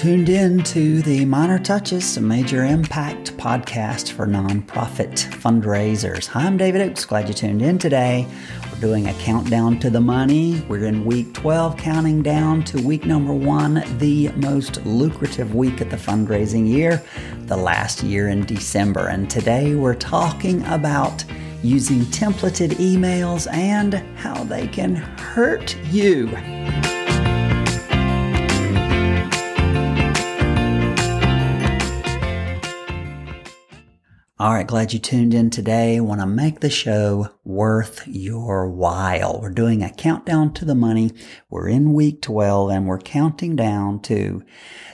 tuned in to the Minor Touches, a major impact podcast for nonprofit fundraisers. Hi, I'm David Oakes. Glad you tuned in today. We're doing a countdown to the money. We're in week 12, counting down to week number one, the most lucrative week of the fundraising year, the last year in December. And today we're talking about using templated emails and how they can hurt you. All right, glad you tuned in today. Want to make the show worth your while. We're doing a countdown to the money. We're in week 12 and we're counting down to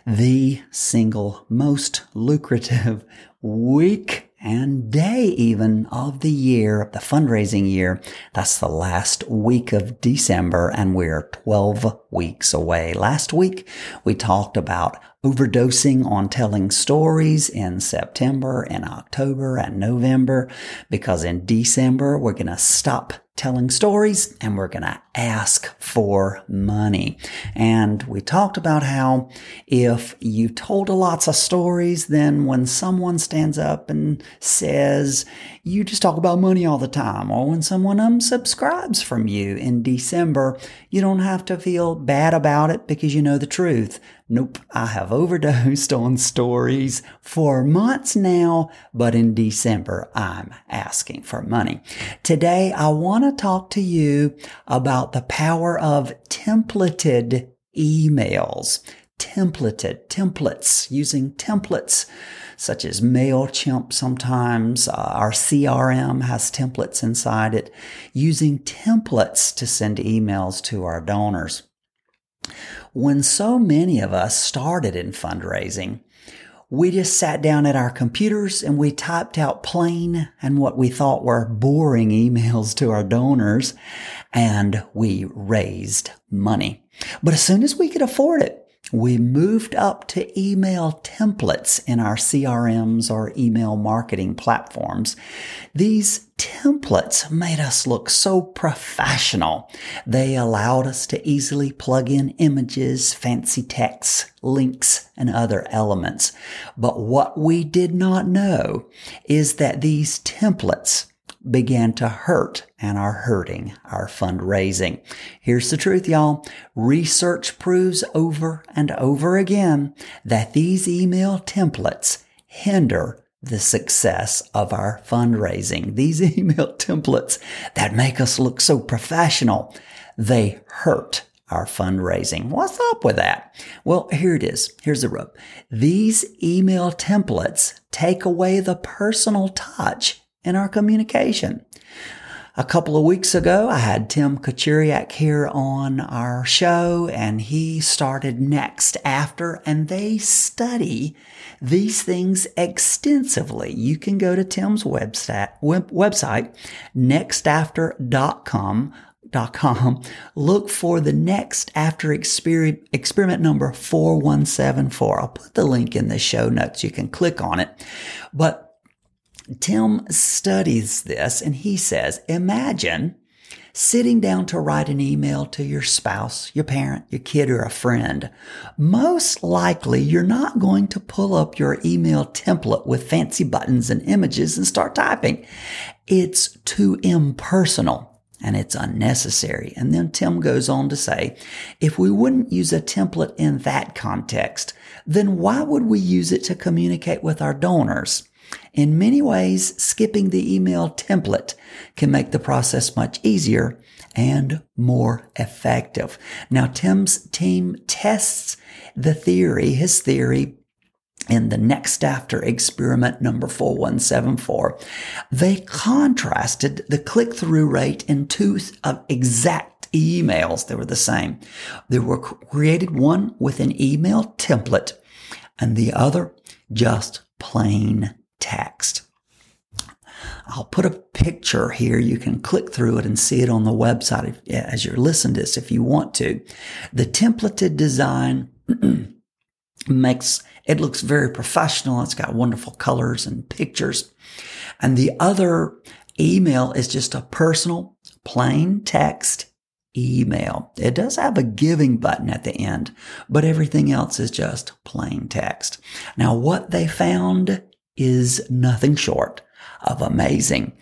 the single most lucrative week and day even of the year, the fundraising year. That's the last week of December and we're 12 weeks away. Last week we talked about overdosing on telling stories in September and October and November because in December we're going to stop telling stories and we're going to ask for money. And we talked about how if you told lots of stories, then when someone stands up and says, you just talk about money all the time, or when someone unsubscribes from you in December, you don't have to feel bad about it because you know the truth. Nope, I have overdosed on stories for months now, but in December I'm asking for money. Today I want to talk to you about the power of templated emails. Templated, templates, using templates such as MailChimp sometimes. Uh, our CRM has templates inside it, using templates to send emails to our donors when so many of us started in fundraising, we just sat down at our computers and we typed out plain and what we thought were boring emails to our donors and we raised money. But as soon as we could afford it, we moved up to email templates in our CRMs or email marketing platforms. These templates made us look so professional. They allowed us to easily plug in images, fancy texts, links, and other elements. But what we did not know is that these templates began to hurt and are hurting our fundraising. Here's the truth, y'all. Research proves over and over again that these email templates hinder the success of our fundraising. These email templates that make us look so professional, they hurt our fundraising. What's up with that? Well, here it is. Here's the rub. These email templates take away the personal touch in our communication. A couple of weeks ago, I had Tim Kachuriak here on our show and he started NextAfter and they study these things extensively. You can go to Tim's website, website nextafter.com Com, look for the next after experiment, experiment number 4174. I'll put the link in the show notes. You can click on it. But Tim studies this and he says, imagine sitting down to write an email to your spouse, your parent, your kid, or a friend. Most likely you're not going to pull up your email template with fancy buttons and images and start typing. It's too impersonal and it's unnecessary. And then Tim goes on to say, if we wouldn't use a template in that context, then why would we use it to communicate with our donors? In many ways, skipping the email template can make the process much easier and more effective. Now, Tim's team tests the theory, his theory, in the next after experiment number 4174. They contrasted the click through rate in two of exact emails. They were the same. They were created one with an email template and the other just plain text. I'll put a picture here. You can click through it and see it on the website as you're listening to this if you want to. The templated design makes it looks very professional. It's got wonderful colors and pictures. And the other email is just a personal plain text email. It does have a giving button at the end, but everything else is just plain text. Now, what they found is nothing short of amazing.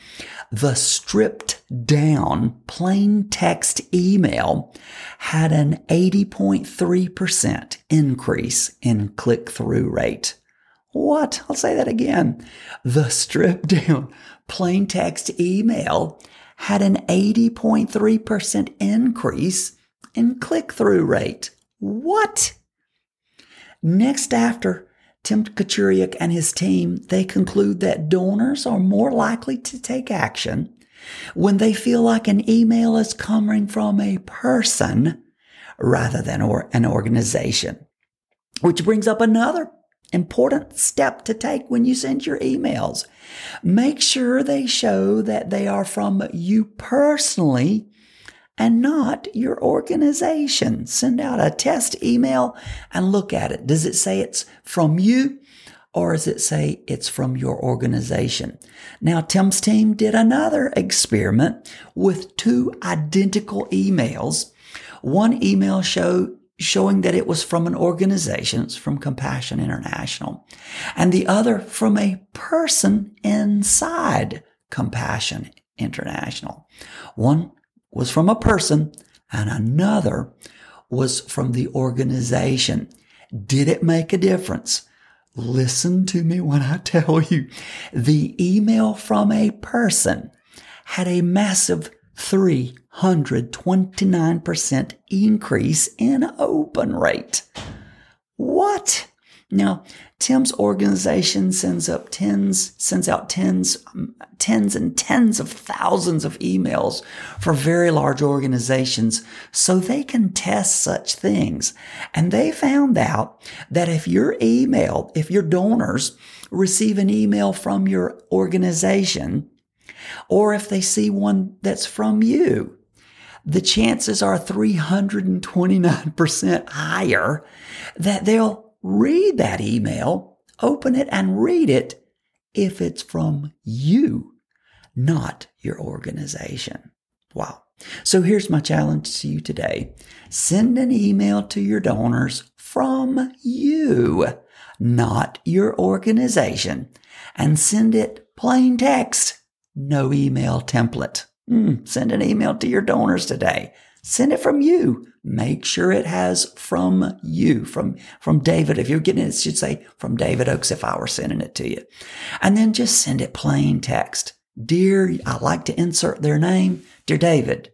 The stripped down plain text email had an 80.3% increase in click through rate. What? I'll say that again. The stripped down plain text email had an 80.3% increase in click through rate. What? Next after Tim Kachuriak and his team, they conclude that donors are more likely to take action when they feel like an email is coming from a person rather than or an organization. Which brings up another important step to take when you send your emails. Make sure they show that they are from you personally and not your organization. Send out a test email and look at it. Does it say it's from you? Or does it say it's from your organization? Now, Tim's team did another experiment with two identical emails. One email showed showing that it was from an organization, it's from Compassion International, and the other from a person inside Compassion International. One was from a person and another was from the organization. Did it make a difference? Listen to me when I tell you. The email from a person had a massive 329% increase in open rate. What? Now, Tim's organization sends up tens, sends out tens, um, tens and tens of thousands of emails for very large organizations so they can test such things. And they found out that if your email, if your donors receive an email from your organization, or if they see one that's from you, the chances are 329% higher that they'll read that email, open it and read it if it's from you, not your organization. Wow. So here's my challenge to you today. Send an email to your donors from you, not your organization, and send it plain text no email template. Mm, send an email to your donors today. Send it from you. Make sure it has from you, from, from David. If you're getting it, it should say from David Oakes if I were sending it to you. And then just send it plain text. Dear, I like to insert their name. Dear David,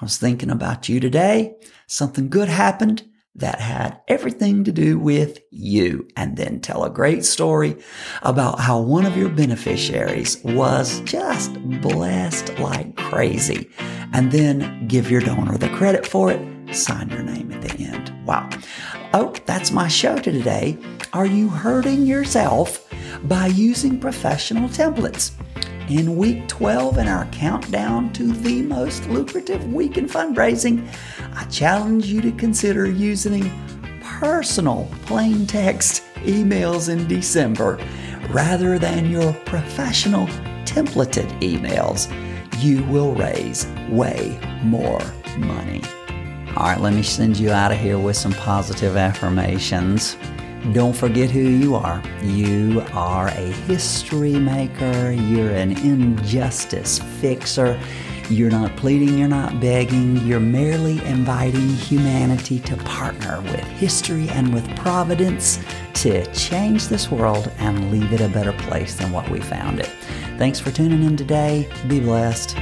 I was thinking about you today. Something good happened that had everything to do with you. And then tell a great story about how one of your beneficiaries was just blessed like crazy. And then give your donor the credit for it. Sign your name at the end. Wow. Oh that's my show today. Are you hurting yourself by using professional templates in week 12 in our countdown to the most lucrative week in fundraising, I challenge you to consider using personal plain text emails in December rather than your professional templated emails. You will raise way more money. All right, let me send you out of here with some positive affirmations. Don't forget who you are. You are a history maker. You're an injustice fixer. You're not pleading, you're not begging. You're merely inviting humanity to partner with history and with providence to change this world and leave it a better place than what we found it. Thanks for tuning in today. Be blessed.